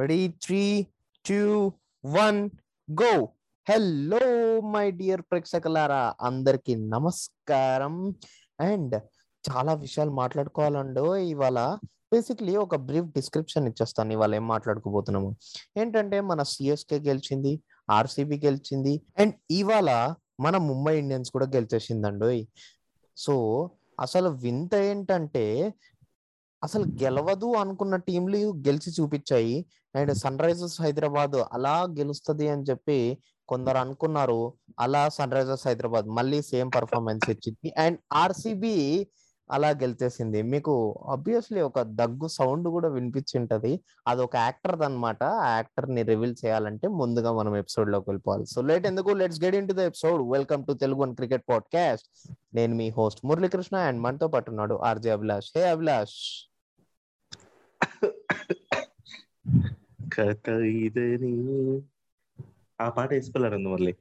Ready? Three two one go hello my dear ప్రేక్షకులారా. అందరికి నమస్కారం. And చాలా విషయాలు మాట్లాడుకోవాలండో ఇవాళ. బేసిక్లీ ఒక బ్రీఫ్ డిస్క్రిప్షన్ ఇచ్చేస్తాను. ఇవాళ ఏం మాట్లాడుకోబోతున్నాము? ఏంటంటే మన సిఎస్కే గెలిచింది ఆర్సీబీ గెలిచింది అండ్ ఇవాళ మన ముంబై ఇండియన్స్ కూడా గెలిచేసిందండోయ్. సో అసలు వింత ఏంటంటే అసలు గెలవదు అనుకున్న టీంలు గెలిచి చూపించాయి. అండ్ సన్ రైజర్స్ హైదరాబాద్ అలా గెలుస్తుంది అని చెప్పి కొందరు అనుకున్నారు. అలా సన్ రైజర్స్ హైదరాబాద్ మళ్ళీ సేమ్ పర్ఫార్మెన్స్ ఇచ్చింది. అండ్ ఆర్సీబీ అలా గెలిచేసింది. మీకు ఆబ్వియస్లీ ఒక దగ్గు సౌండ్ కూడా వినిపించింటది. అది ఒక యాక్టర్ అనమాట ఆ యాక్టర్ని రివీల్ చేయాలంటే ముందుగా మనం ఎపిసోడ్లోకి వెళ్ళిపోవాలి. సో లేట్ ఎందుకు? Let's get into the episode welcome to Telugu one cricket podcast నేను మీ హోస్ట్ మురళీకృష్ణ అండ్ మనతో పాటు ఉన్నాడు ఆర్జే అభిలాష్. హే అభిలాష్. కథ ఇదని ఆ పాట వేసుకోలేరు మురళి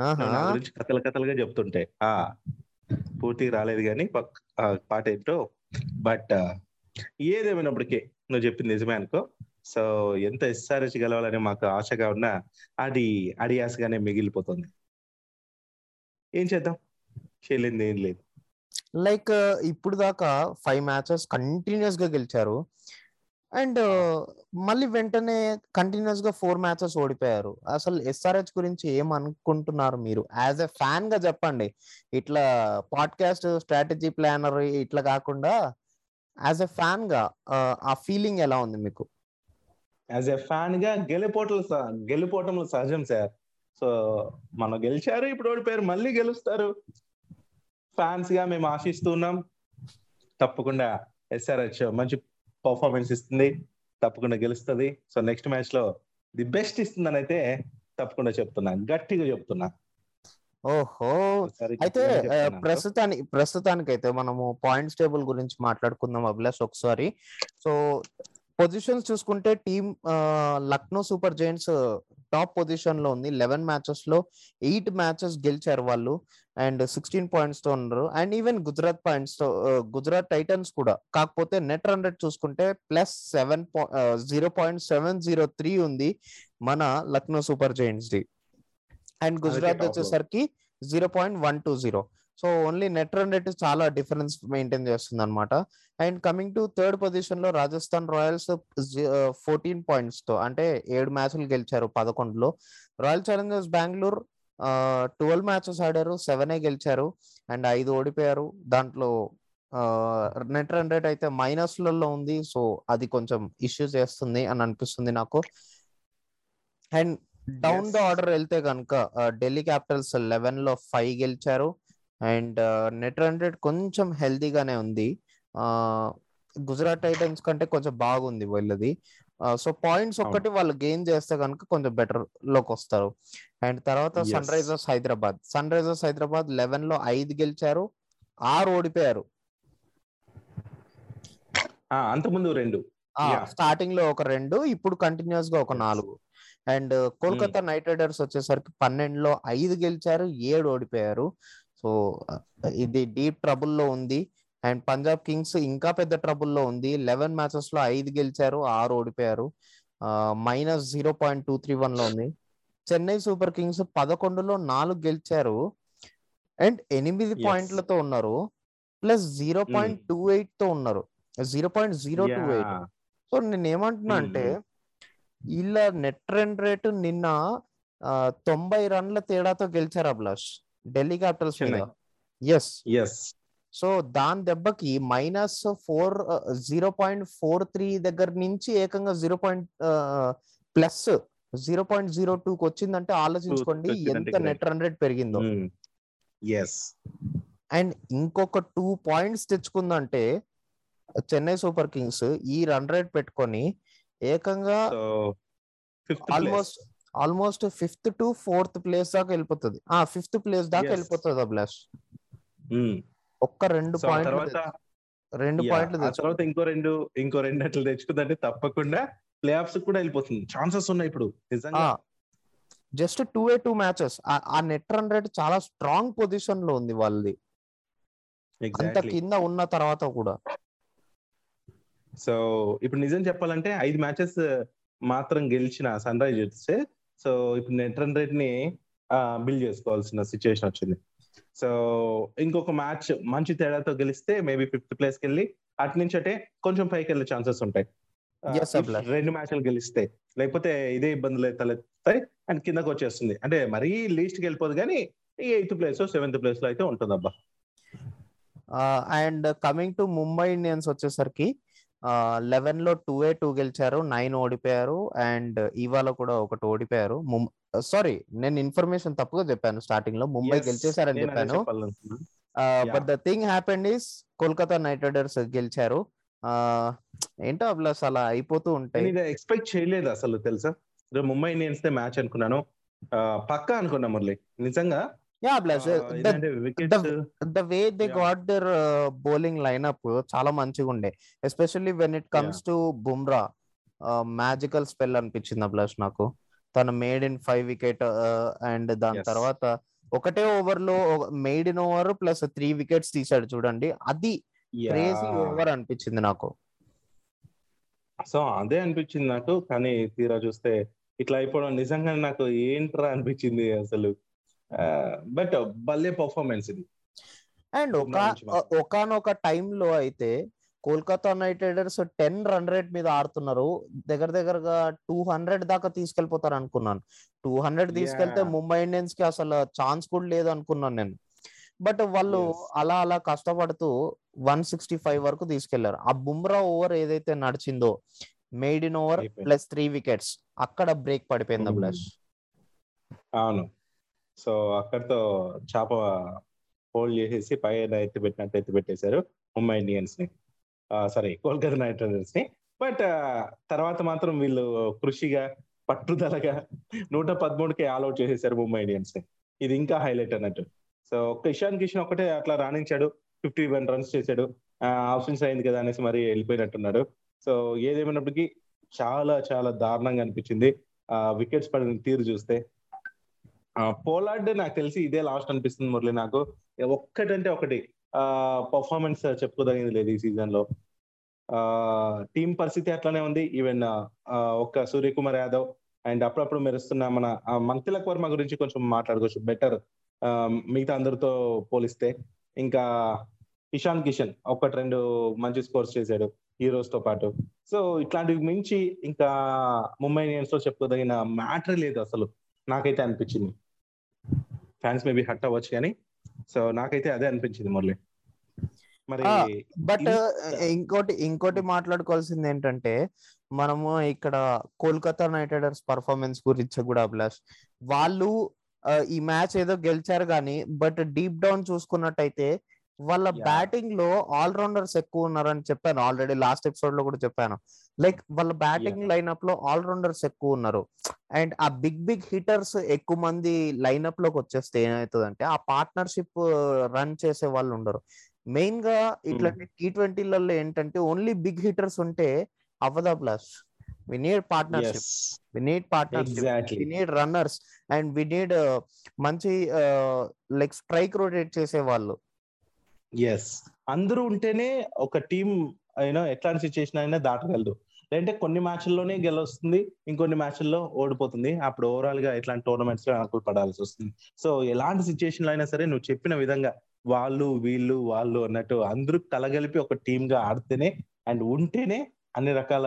నా గురించి కథలు కథలుగా చెప్తుంటే. ఆ పూర్తిగా రాలేదు కానీ పాట ఏంటో. బట్ ఏదేమైనప్పటికీ నువ్వు చెప్పింది నిజమే అనుకో. సో ఎంత ఎస్ఆర్హెచ్ గెలవాలని మాకు ఆశగా ఉన్నా అది అడియాసగానే మిగిలిపోతుంది. ఏం చేద్దాం? చెల్లింది ఏం లేదు. లైక్ ఇప్పుడు దాకా ఫైవ్ మ్యాచెస్ కంటిన్యూస్గా గెలిచారు. అండ్ మళ్ళీ వెంటనే కంటిన్యూస్గా ఫోర్ మ్యాచెస్ ఓడిపోయారు. అసలు ఎస్ఆర్హెచ్ గురించి ఏం అనుకుంటున్నారు మీరు? యాజ్ ఎ ఫ్యాన్గా చెప్పండి. ఇట్లా పాడ్కాస్ట్ స్ట్రాటజీ ప్లానర్ ఇట్లా కాకుండా యాజ్ ఎ ఫ్యాన్గా ఆ, ఫీలింగ్ ఎలా ఉంది మీకు? యాజ్ ఎ ఫ్యాన్గా గెలిపోవటం గెలిపోవటం సహజం సార్. సో మనం గెలిచారు ఇప్పుడు ఓడిపోయారు మళ్ళీ గెలుస్తారు. ఫ్యాన్స్గా మేము ఆశిస్తున్నాం. తప్పకుండా ఎస్ఆర్హెచ్ మంచి పర్ఫార్మెన్స్ ఇస్తుంది తప్పకుండా గెలుస్తుంది. సో నెక్స్ట్ మ్యాచ్లో ది బెస్ట్ ఇస్తుందని అయితే తప్పకుండా చెప్తున్నా. గట్టిగా చెప్తున్నా. ఓహో. అయితే చెప్తున్నాను. ప్రస్తుతానికి ప్రస్తుతానికైతే మనము పాయింట్స్ టేబుల్ గురించి మాట్లాడుకుందాం అభిలాష్ ఒకసారి. సో పొజిషన్స్ చూసుకుంటే team Lucknow super giants top పొజిషన్లో ఉంది. లెవెన్ మ్యాచెస్లో ఎయిట్ మ్యాచెస్ గెలిచారు వాళ్ళు. అండ్ సిక్స్టీన్ పాయింట్స్తో ఉన్నారు. అండ్ ఈవెన్ గుజరాత్ పాయింట్స్తో గుజరాత్ టైటన్స్ కూడా. కాకపోతే నెట్ రన్ రేట్ చూసుకుంటే plus seven zero point seven zero three ఉంది మన Lucknow super Giants the. And Gujarat. వచ్చేసరికి zero point one two zero. So only net run rate చాలా డిఫరెన్స్ మెయింటైన్ చేస్తుంది అనమాట అండ్ కమింగ్ టు థర్డ్ పొజిషన్లో రాజస్థాన్ రాయల్స్ ఫోర్టీన్ పాయింట్స్తో అంటే ఏడు మ్యాచ్లు గెలిచారు పదకొండులో. Royal challengers Bengaluru twelve matches ఆడారు సెవెనే గెలిచారు అండ్ ఐదు ఓడిపోయారు. దాంట్లో నెట్ రన్ రేట్ అయితే మైనస్లలో ఉంది. సో అది కొంచెం ఇష్యూ చేస్తుంది అని అనిపిస్తుంది నాకు. And down the. ఆర్డర్ వెళ్తే కనుక ఢిల్లీ క్యాపిటల్స్ లెవెన్లో ఫైవ్ గెలిచారు. అండ్ నెట్ రన్ రేట్ కొంచెం హెల్తీగానే ఉంది. గుజరాత్ టైటన్స్ కంటే కొంచెం బాగుంది వీళ్ళది. So points. ఒక్కటి వాళ్ళు గెయిన్ చేస్తే కనుక కొంచెం బెటర్లోకి వస్తారు. అండ్ తర్వాత. Sun Risers Hyderabad. Sun Risers Hyderabad లెవెన్లో ఐదు గెలిచారు ఆరు ఓడిపోయారు. అంతకుముందు రెండు. స్టార్టింగ్లో ఒక రెండు ఇప్పుడు కంటిన్యూస్గా ఒక. నాలుగు. అండ్ కోల్కతా నైట్ రైడర్స్ వచ్చేసరికి పన్నెండులో ఐదు గెలిచారు ఏడు ఓడిపోయారు. సో ఇది డీప్ ట్రబుల్లో ఉంది. అండ్ పంజాబ్ కింగ్స్ ఇంకా పెద్ద ట్రబుల్లో ఉంది. లెవెన్ మ్యాచెస్లో ఐదు గెలిచారు ఆరు ఓడిపోయారు. Minus zero point two three వన్లో ఉంది. చెన్నై సూపర్ కింగ్స్ పదకొండులో నాలుగు గెలిచారు. అండ్ ఎనిమిది. పాయింట్లతో ఉన్నారు. ప్లస్ జీరో పాయింట్ టూ ఎయిట్తో ఉన్నారు. Zero point zero two eight. So నేను ఏమంటున్నా అంటే ఇలా నెట్ రన్ రేటు నిన్న తొంభై రన్ల తేడాతో గెలిచారు అభిలాష్. ఢిల్లీ క్యాపిటల్స్ మీద. Yes Yes. సో దాని దెబ్బకి minus four zero point four three దగ్గర నుంచి ఏకంగా zero point plus zero point zero two కి వచ్చిందంటే ఆలోచించుకోండి ఎంత. నెట్ రన్ రేట్ పెరిగిందో Mm. Yes. అండ్ ఇంకొక టూ పాయింట్స్ తెచ్చుకుందంటే చెన్నై సూపర్ కింగ్స్ ఈ రన్ రేట్ పెట్టుకొని ఏకంగా almost almost fifth to fourth place దాకా వెళ్ళిపోతుంది. ఆ ఫిఫ్త్ ప్లేస్ దాకా. వెళ్ళిపోతుంది అభిలాష్ ఒక్క రెండు తెచ్చు- రెండు పాయింట్లు తర్వాత ఇంకో రెండు ఇంకో రెండు అట్లా తెచ్చుకుందంటే తప్పకుండా ప్లే ఆఫ్స్ కూడా వెళ్ళిపోతుంది. ఛాన్సెస్ ఉన్నాయి ఇప్పుడు నిజంగా. Just two a two matches ఆ నెట్ రన్ రేట్ చాలా స్ట్రాంగ్ పొజిషన్లో ఉంది వాళ్ళది. అంత కింద ఉన్న తర్వాత కూడా. సో ఇప్పుడు నిజం చెప్పాలంటే ఐదు మ్యాచెస్ మాత్రం గెలిచిన సన్ రైజర్స్ సో ఇప్పుడు నెట్ రన్ రేట్ని బిల్డ్ చేసుకోవాల్సిన సిచ్యువేషన్ వచ్చింది. సో ఇంకొక మ్యాచ్ మంచి తేడాతో గెలిస్తే మేబీ ఫిఫ్త్ ప్లేస్కి వెళ్ళి అటు నుంచి అంటే కొంచెం పైకి వెళ్ళే ఛాన్సెస్ ఉంటాయి. రెండు మ్యాచ్లు గెలిస్తే లేకపోతే ఇదే ఇబ్బందులు తలెత్తాయి అండ్ కిందకు వచ్చేస్తుంది. అంటే మరీ లీస్ట్కి వెళ్ళిపోదు కానీ ఎయిత్ ప్లేస్ సెవెంత్ ప్లేస్లో అయితే ఉంటుంది అబ్బా and coming to Mumbai Indians వచ్చేసరికి లెవెన్లో టూ ఏ టూ గెలిచారు నైన్ ఓడిపోయారు అండ్ ఇవాళ కూడా ఒకటి ఓడిపోయారు. సారీ నేను ఇన్ఫర్మేషన్ తప్పుగా చెప్పాను స్టార్టింగ్లో ముంబై గెలిచేశారని చెప్పాను. But the thing happened is Kolkata knight riders గెలిచారు. ఏంటో ప్లస్ అలా అయిపోతూ ఉంటాయి. ఎక్స్పెక్ట్ చేయలేదు అసలు తెలుసా? ముంబై ఇండియన్స్ మ్యాచ్ అనుకున్నాను. పక్కా అనుకున్నా మురళి. నిజంగా yeah plus the way they. Got their bowling lineup చాలా మంచిగా ఉండే. Especially when it comes to Bumrah magical spell అనిపించింది ప్లస్ నాకు. తను maiden five wicket and దాని. తర్వాత ఒకటే ఓవర్లో maiden over plus three wickets తీసాడు చూడండి. అది క్రేజీ ఓవర్ అనిపించింది నాకు. సో అదే అనిపించింది నాకు కానీ తీరా చూస్తే ఇట్లా అయిపోవడం నిజంగా నాకు ఏంట్రా అనిపించింది అసలు? బట్ భలే పర్ఫార్మెన్స్ ఇది అండ్ ఒక. ఒకనొక టైంలో అయితే Kolkata knight riders ten run rate మీద ఆడుతున్నారు దగ్గర దగ్గరగా టూ హండ్రెడ్ దాకా తీసుకెళ్ళిపోతారు అనుకున్నాను టూ హండ్రెడ్ తీసుకెళ్తే. ముంబై ఇండియన్స్కి అసలు ఛాన్స్ కూడా లేదు అనుకున్నాను నేను బట్ వాళ్ళు. అలా అలా కష్టపడుతూ వన్ సిక్స్టీ ఫైవ్ వరకు తీసుకెళ్ళారు ఆ బుమ్రా ఓవర్ ఏదైతే నడిచిందో maiden over. Plus three wickets అక్కడ బ్రేక్ పడిపోయింది Hmm. ప్లస్ అవును సో అక్కడితో చేప హోల్డ్ చేసేసి పైన ఎత్తి పెట్టినట్టు ఎత్తి పెట్టేశారు ముంబై ఇండియన్స్ని సారీ కోల్కతా నైట్ రైడర్స్ని బట్ తర్వాత మాత్రం వీళ్ళు కృషిగా పట్టుదలగా నూట పదమూడుకి ఆల్అౌట్ చేసేసారు ముంబై ఇండియన్స్ని ఇది ఇంకా హైలైట్ అన్నట్టు. సో ఒక్క ఇషాన్ కిషన్ ఒకటే అట్లా రాణించాడు. ఫిఫ్టీ వన్ రన్స్ చేశాడు. ఆప్షన్స్ అయింది కదా అనేసి మరి వెళ్ళిపోయినట్టున్నాడు సో ఏదేమైనప్పటికీ చాలా చాలా దారుణంగా అనిపించింది. ఆ వికెట్స్ పడిన తీరు చూస్తే పోలార్డ్ నాకు తెలిసి ఇదే లాస్ట్ అనిపిస్తుంది మురళి నాకు. ఒక్కటంటే ఒకటి. పర్ఫార్మెన్స్ చెప్పుకోదగింది లేదు ఈ సీజన్లో. ఆ టీం పరిస్థితి అట్లానే ఉంది. ఈవెన్ ఒక్క సూర్యకుమార్ యాదవ్ అండ్ అప్పుడప్పుడు మెరుస్తున్న మన మంతిలక్ వర్మ గురించి కొంచెం మాట్లాడుకోవచ్చు. బెటర్ మిగతా అందరితో పోలిస్తే. ఇంకా ఇషాన్ కిషన్ ఒకటి రెండు మంచి స్కోర్స్ చేశాడు హీరోస్తో పాటు. సో ఇట్లాంటివి మించి ఇంకా ముంబై ఇండియన్స్లో చెప్పుకోదగిన మ్యాటర్ లేదు అసలు. నాకైతే అనిపించింది. ఫ్యాన్స్ మేబీ హట్ అవ్వచ్చు కానీ సో నాకైతే అదే అనిపించింది మురళి. మరి బట్ ఇంకోటి ఇంకోటి మాట్లాడుకోవాల్సింది ఏంటంటే మనము ఇక్కడ కోల్కతా నైట్ రైడర్స్ పర్ఫార్మెన్స్ గురించి కూడా అభిలాష్. వాళ్ళు ఈ మ్యాచ్ ఏదో గెలిచారు కానీ బట్ డీప్ డౌన్ చూసుకున్నట్టయితే వాళ్ళ. బ్యాటింగ్లో ఆల్ రౌండర్స్ ఎక్కువ ఉన్నారని చెప్పాను. ఆల్రెడీ లాస్ట్ ఎపిసోడ్లో కూడా చెప్పాను. లైక్ వాళ్ళ బ్యాటింగ్ లైనప్లో ఆల్ రౌండర్స్ ఎక్కువ ఉన్నారు. అండ్ ఆ బిగ్ బిగ్ హిట్టర్స్ ఎక్కువ మంది లైనప్లోకి వచ్చేస్తే ఏమవుతుందంటే ఆ పార్ట్నర్షిప్ రన్ చేసే వాళ్ళు ఉండరు. మెయిన్గా ఇట్లాంటి టీ ట్వంటీలలో ఏంటంటే ఓన్లీ బిగ్ హిట్టర్స్ ఉంటే అవ్వదా plus we need partnership we need partnership we need runners and we need మంచి లైక్ స్ట్రైక్ రొటేట్ చేసే వాళ్ళు. ఎస్ అందరూ ఉంటేనే ఒక టీం అయినా ఎట్లాంటి సిచ్యుయేషన్ అయినా దాటగలదు. లేదంటే కొన్ని మ్యాచ్ల్లోనే గెలొస్తుంది ఇంకొన్ని మ్యాచ్ల్లో ఓడిపోతుంది. అప్పుడు ఓవరాల్గా ఇట్లాంటి టోర్నమెంట్స్లో వెనకలు పడాల్సి వస్తుంది. సో ఎలాంటి సిచ్యుయేషన్లో అయినా సరే నువ్వు చెప్పిన విధంగా వాళ్ళు వీళ్ళు వాళ్ళు అన్నట్టు అందరూ కలగలిపి ఒక టీమ్గా ఆడితేనే అండ్ ఉంటేనే అన్ని రకాల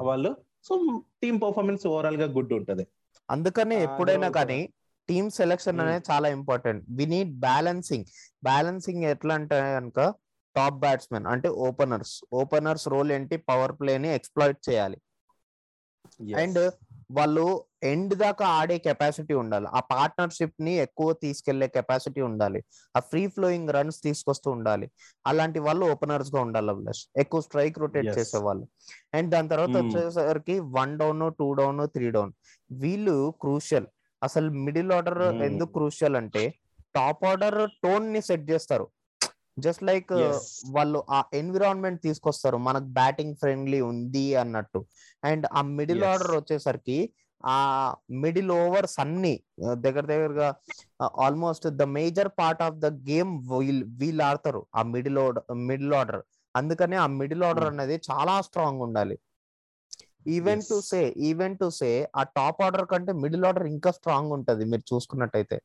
వాళ్ళు సో టీం పర్ఫార్మెన్స్ ఓవరాల్గా గుడ్ ఉంటది. అందుకనే ఎప్పుడైనా కానీ టీమ్ సెలెక్షన్ Hmm. అనేది చాలా important we need balancing balancing ఎట్లా అంటే కనుక టాప్ బ్యాట్స్మెన్ అంటే ఓపెనర్స్ ఓపెనర్స్ రోల్ ఏంటి? పవర్ ప్లేని ఎక్స్ప్లాయిట్ చేయాలి. అండ్ వాళ్ళు ఎండ్ దాకా ఆడే కెపాసిటీ ఉండాలి. ఆ పార్ట్నర్షిప్ని ఎక్కువ తీసుకెళ్ళే కెపాసిటీ ఉండాలి. ఆ ఫ్రీ ఫ్లోయింగ్ రన్స్ తీసుకొస్తూ ఉండాలి. అలాంటి వాళ్ళు ఓపెనర్స్గా ఉండాలి అభిలాష్. ఎక్కువ స్ట్రైక్ రొటేట్. చేసే వాళ్ళు అండ్ దాని తర్వాత Hmm. వచ్చేసరికి one down two down three down వీళ్ళు క్రూషియల్ అసలు మిడిల్ ఆర్డర్. ఎందుకు క్రూషియల్ అంటే టాప్ ఆర్డర్ టోన్ని సెట్ చేస్తారు జస్ట్ లైక్. వాళ్ళు ఆ ఎన్విరాన్మెంట్ తీసుకొస్తారు మనకు బ్యాటింగ్ ఫ్రెండ్లీ ఉంది అన్నట్టు అండ్ ఆ మిడిల్. ఆర్డర్ వచ్చేసరికి ఆ మిడిల్ ఓవర్స్ అన్ని దగ్గర దగ్గరగా almost the major part of the game wheel వీళ్ళు ఆడతారు ఆ మిడిల్ మిడిల్ ఆర్డర్ అందుకనే ఆ మిడిల్ ఆర్డర్ Hmm. అనేది చాలా స్ట్రాంగ్ ఉండాలి even to. Say even to say ఆ టాప్ ఆర్డర్ కంటే మిడిల్ ఆర్డర్ ఇంకా స్ట్రాంగ్ ఉంటది మీరు చూసుకున్నట్టయితే.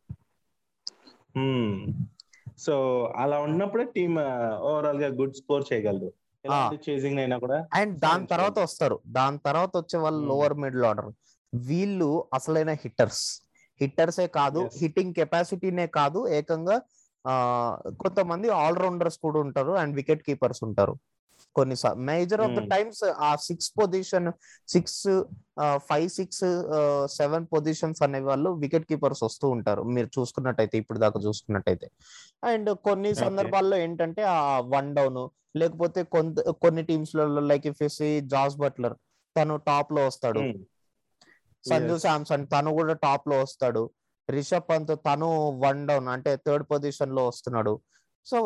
సో అలా ఉన్నప్పుడే టీమ్ ఓవరాల్గా గుడ్ స్కోర్ చేయగలరు. ఎలాంటి చేసింగ్ అయినా కూడా అండ్ దాని తర్వాత వస్తారు. దాని తర్వాత వచ్చే వాళ్ళు Hmm. లోవర్ మిడిల్ ఆర్డర్ వీళ్ళు అసలైన హిట్టర్స్ హిట్టర్సే కాదు. హిట్టింగ్ కెపాసిటీనే కాదు ఏకంగా కొంతమంది ఆల్రౌండర్స్ కూడా ఉంటారు అండ్ వికెట్ కీపర్స్ ఉంటారు. కొన్ని మేజర్ ఆఫ్ ద. టైమ్స్ ఆ six position six five six seven positions అనే వాళ్ళు వికెట్ కీపర్స్ వస్తూ ఉంటారు మీరు చూసుకున్నట్టయితే ఇప్పుడు దాకా చూసుకున్నట్టయితే అండ్ కొన్ని. సందర్భాల్లో ఏంటంటే ఆ వన్ డౌన్ లేకపోతే కొంత కొన్ని టీమ్స్లలో లైక్ ఇఫ్ జాస్ బట్లర్ తను టాప్లో వస్తాడు Hmm. సంజు. శాంసన్ తను కూడా టాప్లో వస్తాడు రిషబ్ పంత్ తను వన్ డౌన్ అంటే థర్డ్ పొజిషన్లో వస్తున్నాడు so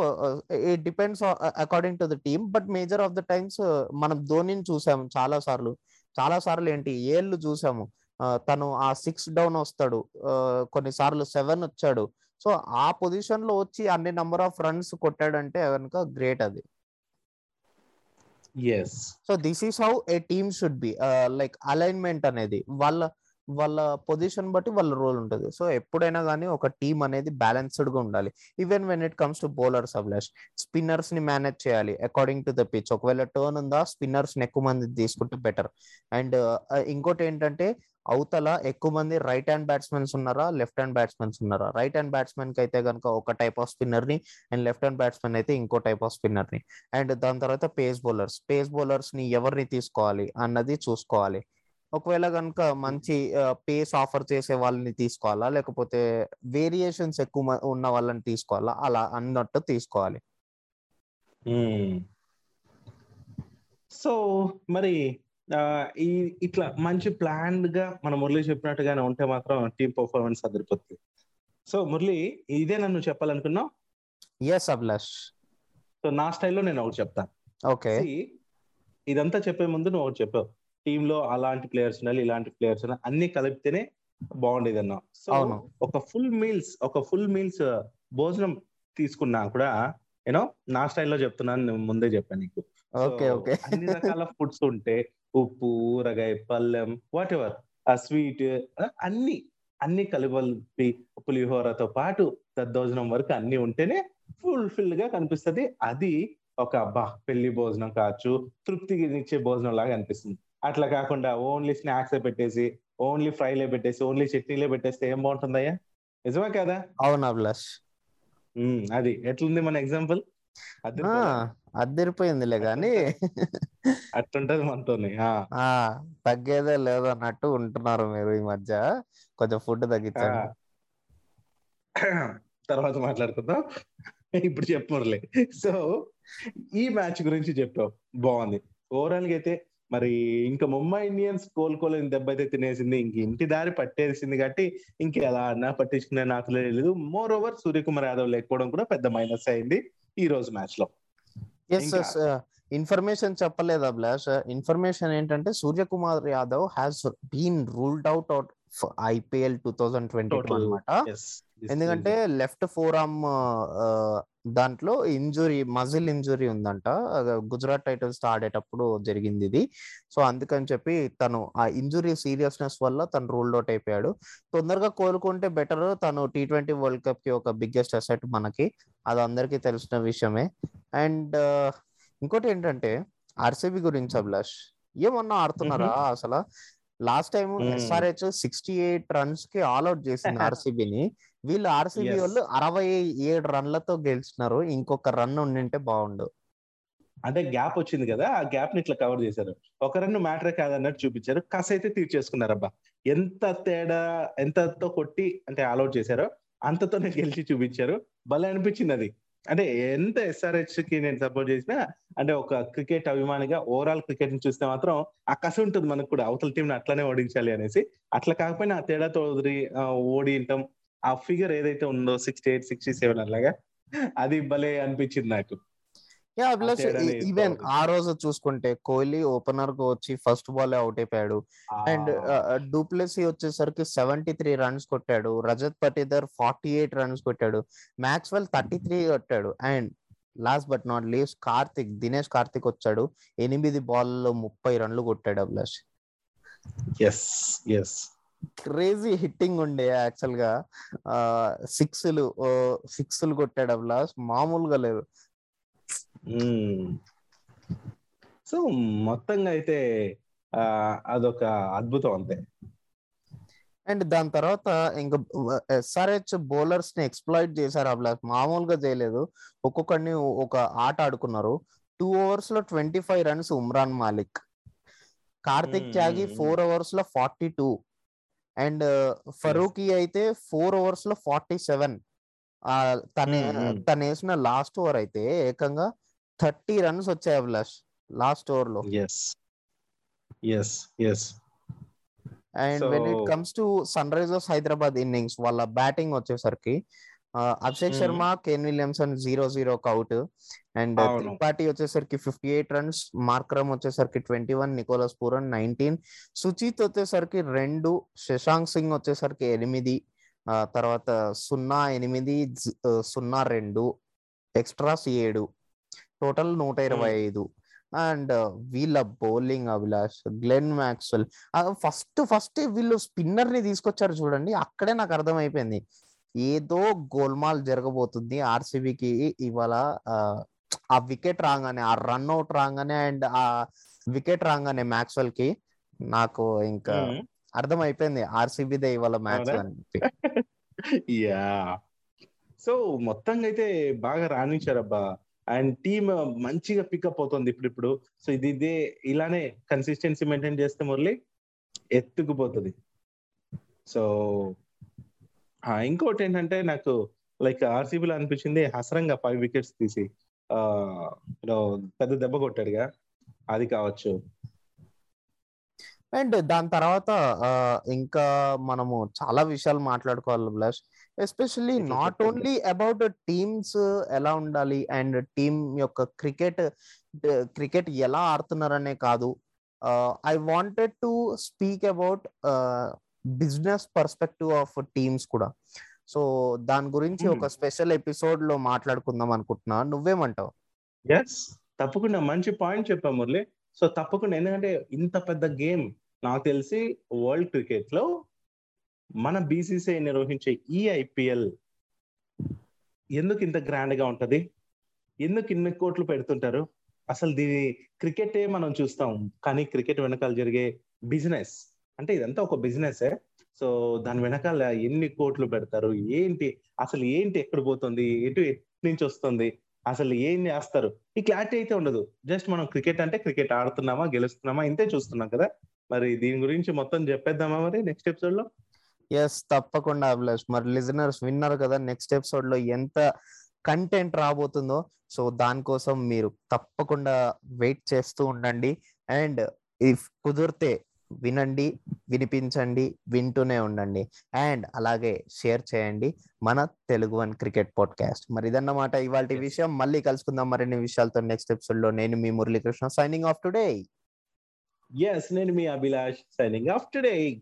it depends according to the team but major of the times మనం ధోనిని చూసాము చాలా సార్లు. చాలా సార్లు ఏంటి ఏళ్ళు చూసాము. తను ఆ సిక్స్ డౌన్ వస్తాడు. కొన్నిసార్లు సెవెన్ వచ్చాడు. సో ఆ పొజిషన్లో వచ్చి అన్ని నంబర్ ఆఫ్ రన్స్ కొట్టాడంటే కనుక గ్రేట్ అది. Yes. So this is how a team should be like alignment అనేది. వాళ్ళ వాళ్ళ పొజిషన్ బట్టి వాళ్ళ రోల్ ఉంటుంది. సో ఎప్పుడైనా కానీ ఒక టీం అనేది బ్యాలెన్స్డ్గా ఉండాలి. Even when it comes to bowlers Abhilash స్పిన్నర్స్ని manage చేయాలి. అకార్డింగ్ టు ద పిచ్ ఒకవేళ టర్న్ ఉందా స్పిన్నర్స్ని ఎక్కువ మంది తీసుకుంటే బెటర్ అండ్ uh, ఇంకోటి ఏంటంటే అవతల ఎక్కువ మంది రైట్ హ్యాండ్ బ్యాట్స్మెన్స్ ఉన్నారా లెఫ్ట్ హ్యాండ్ బ్యాట్స్మెన్స్ ఉన్నారా? రైట్ హ్యాండ్ బ్యాట్స్మెన్కి అయితే కనుక ఒక టైప్ ఆఫ్ స్పిన్నర్ని అండ్ లెఫ్ట్ హ్యాండ్ బ్యాట్స్మెన్ అయితే ఇంకో టైప్ ఆఫ్ స్పిన్నర్ని. అండ్ దాని తర్వాత పేస్ బౌలర్స్ పేస్ బౌలర్స్ని ఎవరిని తీసుకోవాలి అన్నది చూసుకోవాలి. ఒకవేళ కనుక మంచి పేస్ ఆఫర్ చేసే వాళ్ళని తీసుకోవాలా? లేకపోతే వేరియేషన్స్ ఎక్కువ ఉన్న వాళ్ళని తీసుకోవాలా? అలా అన్నట్టు తీసుకోవాలి. సో మరి ఈ ఇట్లా మంచి ప్లాన్డ్గా మన మురళి చెప్పినట్టుగానే ఉంటే మాత్రం టీమ్ పర్ఫార్మెన్స్ అదిరిపోతుంది సో మురళి ఇదే నన్ను చెప్పాలనుకున్నావు? ఎస్ అభిలాష్ సో నా స్టైల్లో నేను ఒకటి చెప్తాను. ఓకే ఇదంతా చెప్పే ముందు నువ్వు ఒకటి చెప్పావు. టీమ్లో అలాంటి ప్లేయర్స్ ఉండాలి ఇలాంటి ప్లేయర్స్ ఉండాలి అన్ని కలిపితేనే బాగుండేది అన్నావు సో. ఒక ఫుల్ మీల్స్ ఒక ఫుల్ మీల్స్ భోజనం తీసుకున్నా కూడా యూనో నా స్టైల్లో చెప్తున్నాను నేను ముందే చెప్పాను నీకు. Okay okay. అన్ని రకాల ఫుడ్స్ ఉంటే ఉప్పు ఊరగాయ పళ్ళెం వాట్ ఎవర్ ఆ స్వీట్ అన్ని అన్ని కలిపి పులిహోరతో పాటు దద్దోజనం వరకు అన్ని ఉంటేనే ఫుల్ఫిల్గా కనిపిస్తది. అది ఒక అబ్బా పెళ్ళి భోజనం కావచ్చు తృప్తికి ఇచ్చే భోజనం లాగా అనిపిస్తుంది. అట్లా కాకుండా ఓన్లీ స్నాక్స్ పెట్టేసి ఓన్లీ ఫ్రైలే పెట్టేసి ఓన్లీ చట్నీలే పెట్టేస్తే ఏం బాగుంటుందయ్యా? నిజమే కదా? అవును అభిలాష్. ఉమ్, అది ఎట్లుంది మన ఎగ్జాంపుల్? అద్దరిపోయిందిలే కానీ మనతోని ఆ. ఆ తగ్గేదే లేదన్నట్టు ఉంటున్నారు మీరు ఈ మధ్య. కొంచెం ఫుడ్ తగ్గించండి. తర్వాత మాట్లాడుకుందాం. ఇప్పుడు చెప్పు మురళి. సో ఈ మ్యాచ్ గురించి చెప్పావు. బాగుంది. ఓవరాల్గా అయితే మరి ఇంకా ముంబై ఇండియన్స్ కోలుకోలేని దెబ్బ అయితే తినేసింది. ఇంక ఇంటి దారి పట్టేసింది కాబట్టి ఇంక ఎలా అన్నా పట్టించుకునే నాకు లేదు. మోర్ ఓవర్ సూర్యకుమార్ యాదవ్ లేకపోవడం కూడా పెద్ద మైనస్ అయింది ఈ రోజు మ్యాచ్లో. ఇన్ఫర్మేషన్ చెప్పలేదు అభిలాష్ ఇన్ఫర్మేషన్ ఏంటంటే Suryakumar Yadav has been ruled out out IPL two thousand twenty two. అనమాట ఎందుకంటే లెఫ్ట్ ఫోర్ ఆర్మ్ దాంట్లో ఇంజురీ మజిల్ ఇంజురీ ఉందంట. గుజరాత్ టైటల్స్ ఆడేటప్పుడు జరిగింది ఇది. సో అందుకని చెప్పి తను ఆ ఇంజురీ సీరియస్నెస్ వల్ల తను రూల్డ్ అవుట్ అయిపోయాడు. తొందరగా కోలుకుంటే బెటర్. తను టీ ట్వంటీ వరల్డ్ కప్కి ఒక బిగ్గెస్ట్ అసెట్ మనకి. అది అందరికీ తెలిసిన విషయమే. అండ్ ఇంకోటి ఏంటంటే ఆర్సీబీ గురించి అభిలాష్ ఏమన్నా ఆడుతున్నారా అసలు? Last time. SRH sixty eight రన్స్కి all out చేసింది ఆర్సీబీని. వీళ్ళు ఆర్సీబీ. వాళ్ళు అరవై ఏడు రన్లతో గెలిచినారు. ఇంకొక రన్ ఉండింటే బాగుండు. అంటే గ్యాప్ వచ్చింది కదా ఆ గ్యాప్ని ఇట్లా కవర్ చేశారు. ఒక రన్ మ్యాటర్ కాదన్నట్టు చూపించారు. కాస అయితే తీర్చేసుకున్నారబ్బా ఎంత తేడా ఎంతతో కొట్టి అంటే ఆల్అౌట్ చేశారో అంతతోనే గెలిచి చూపించారు. భలే అనిపించింది అది. అంటే ఎంత ఎస్ఆర్హెచ్కి నేను సపోర్ట్ చేసినా అంటే ఒక క్రికెట్ అభిమానిగా ఓవరాల్ క్రికెట్ని చూస్తే మాత్రం ఆ కసి ఉంటుంది మనకు కూడా. అవతల టీం అట్లానే ఓడించాలి అనేసి. అట్లా కాకపోయినా ఆ తేడాతో ఆ, ఓడించటం ఆ ఫిగర్ ఏదైతే ఉందో సిక్స్టీ ఎయిట్ సిక్స్టీ సెవెన్ అలాగా అది భలే అనిపించింది నాకు. యా ప్లస్ తేడానే ఈవెన్. ఆ రోజు చూసుకుంటే కోహ్లీ ఓపెనర్గా వచ్చి ఫస్ట్ బాల్ అవుట్ అయిపోయాడు. అండ్ డూప్లెసీ వచ్చేసరికి సెవెంటీ త్రీ రన్స్ కొట్టాడు. Rajat Patidar forty eight runs కొట్టాడు. మ్యాక్స్వెల్ థర్టీ త్రీ కొట్టాడు. And last but not least Karthik Dinesh Karthik వచ్చాడు. ఎనిమిది బాల్లో ముప్పై రన్లు కొట్టాడు Abhilash. Yes yes crazy hitting ఉండే యాక్చువల్గా సిక్స్లు సిక్స్లు కొట్టాడు అభిలాష్ మామూలుగా లేదు. సో మొత్తంగా అయితే అదొక అద్భుతం అంతే. అండ్ దాని తర్వాత ఇంకా ఎస్ఆర్హెచ్ బౌలర్స్ని ఎక్స్ప్లాయిట్ చేశారు అభిలాష్ మామూలుగా చేయలేదు. ఒక్కొక్కడిని ఒక ఆట ఆడుకున్నారు. Two ఓవర్స్లో twenty five runs Umran Malik. Kartik Tyagi four అవర్స్లో ఫార్టీ టూ. అండ్ ఫరూకీ అయితే ఫోర్ అవర్స్లో ఫార్టీ సెవెన్. తన Hmm, hmm. తను వేసిన లాస్ట్ ఓవర్ అయితే ఏకంగా థర్టీ రన్స్ వచ్చాయి అభిలాష్ లాస్ట్ ఓవర్లో and when it comes to sunrisers Hyderabad innings వాళ్ళ బ్యాటింగ్ వచ్చేసరికి Abhishek. Sharma Kane Williamson zero zero out and. Tripathi వచ్చేసరికి ఫిఫ్టీ ఎయిట్ రన్స్ మార్క్రమ్ వచ్చేసరికి twenty one Nicholas Pooran nineteen Suchith వచ్చేసరికి రెండు శశాంక్ సింగ్ వచ్చేసరికి ఎనిమిది ఆ, తర్వాత సున్నా ఎనిమిది సున్నా రెండు ఎక్స్ట్రాస్ ఏడు టోటల్ నూట ఇరవై ఐదు. అండ్ వీళ్ళ bowling Abhilash Glenn Maxwell. First first వీళ్ళు స్పిన్నర్ని తీసుకొచ్చారు చూడండి అక్కడే నాకు అర్థమైపోయింది. ఏదో గోల్మాల్ జరగబోతుంది ఆర్సీబీకి ఇవాళ ఆ, వికెట్ రాగానే ఆ రన్ అవుట్ రాగానే అండ్ ఆ వికెట్ రాగానే మ్యాక్స్వెల్కి నాకు ఇంకా అర్థమైపోయింది ఆర్సీబీదే ఇవాళ మ్యాచ్? అని చెప్పి. యా. సో మొత్తంగా అయితే బాగా రాణించారబ్బా. అండ్ టీమ్ మంచిగా పికప్ అవుతుంది ఇప్పుడు ఇప్పుడు. సో ఇది ఇదే ఇలానే కన్సిస్టెన్సీ మెయింటైన్ చేస్తే మురళి ఎత్తుకుపోతుంది. సో ఇంకోటి ఏంటంటే నాకు లైక్ ఆర్సీబీలో అనిపించింది హసరంగా ఫైవ్ వికెట్స్ తీసి పెద్ద దెబ్బ కొట్టాడుగా. అది కావచ్చు. అండ్ దాని తర్వాత ఇంకా మనము చాలా విషయాలు మాట్లాడుకోవాలి plus especially not. Only about teams ఎలా ఉండాలి అండ్ టీమ్ యొక్క క్రికెట్ క్రికెట్ ఎలా ఆడుతున్నారనే కాదు. I wanted to speak about business perspective of teams కూడా. సో దాని గురించి Hmm. ఒక స్పెషల్ ఎపిసోడ్లో మాట్లాడుకుందాం అనుకుంటున్నా. నువ్వేమంటావు? ఎస్ తప్పకుండా మంచి పాయింట్ చెప్పా మురళి. సో తప్పకుండా ఎందుకంటే ఇంత పెద్ద గేమ్ నాకు తెలిసి వరల్డ్ క్రికెట్లో మన బీసీసీఐ నిర్వహించే ఈ ఐపీఎల్ ఎందుకు ఇంత గ్రాండ్గా ఉంటది? ఎందుకు ఇన్ని కోట్లు పెడుతుంటారు? అసలు దీని క్రికెటే మనం చూస్తాం. కానీ క్రికెట్ వెనకాల జరిగే బిజినెస్ అంటే ఇదంతా ఒక బిజినెస్ సో దాని వెనకాల ఎన్ని కోట్లు పెడతారు? ఏంటి? అసలు ఏంటి ఎక్కడ పోతుంది? ఎటు ఎటు నుంచి వస్తుంది? అసలు ఏం చేస్తారు? ఈ క్లారిటీ అయితే ఉండదు. జస్ట్ మనం క్రికెట్ అంటే క్రికెట్ ఆడుతున్నామా గెలుస్తున్నామా ఇంతే చూస్తున్నాం కదా. మరి దీని గురించి మొత్తం చెప్పేద్దామా మరి నెక్స్ట్ ఎపిసోడ్లో ఎస్ తప్పకుండా అభిలాష్. మరి లిజనర్స్ విన్నారు కదా నెక్స్ట్ ఎపిసోడ్లో ఎంత కంటెంట్ రాబోతుందో. సో దానికోసం మీరు తప్పకుండా వెయిట్ చేస్తూ ఉండండి. అండ్ ఇఫ్ కుదిరితే వినండి వినిపించండి వింటూనే ఉండండి. అండ్ అలాగే షేర్ చేయండి మన తెలుగు వన్ క్రికెట్ పాడ్కాస్ట్. మరి ఇదన్నమాట ఇవాళ. విషయం. మళ్ళీ కలుసుకుందాం మరిన్ని విషయాలతో నెక్స్ట్ ఎపిసోడ్లో నేను మీ Muralikrishna signing off today yes నేను మీ అభిలాష్ సైనింగ్ ఆఫ్ టుడే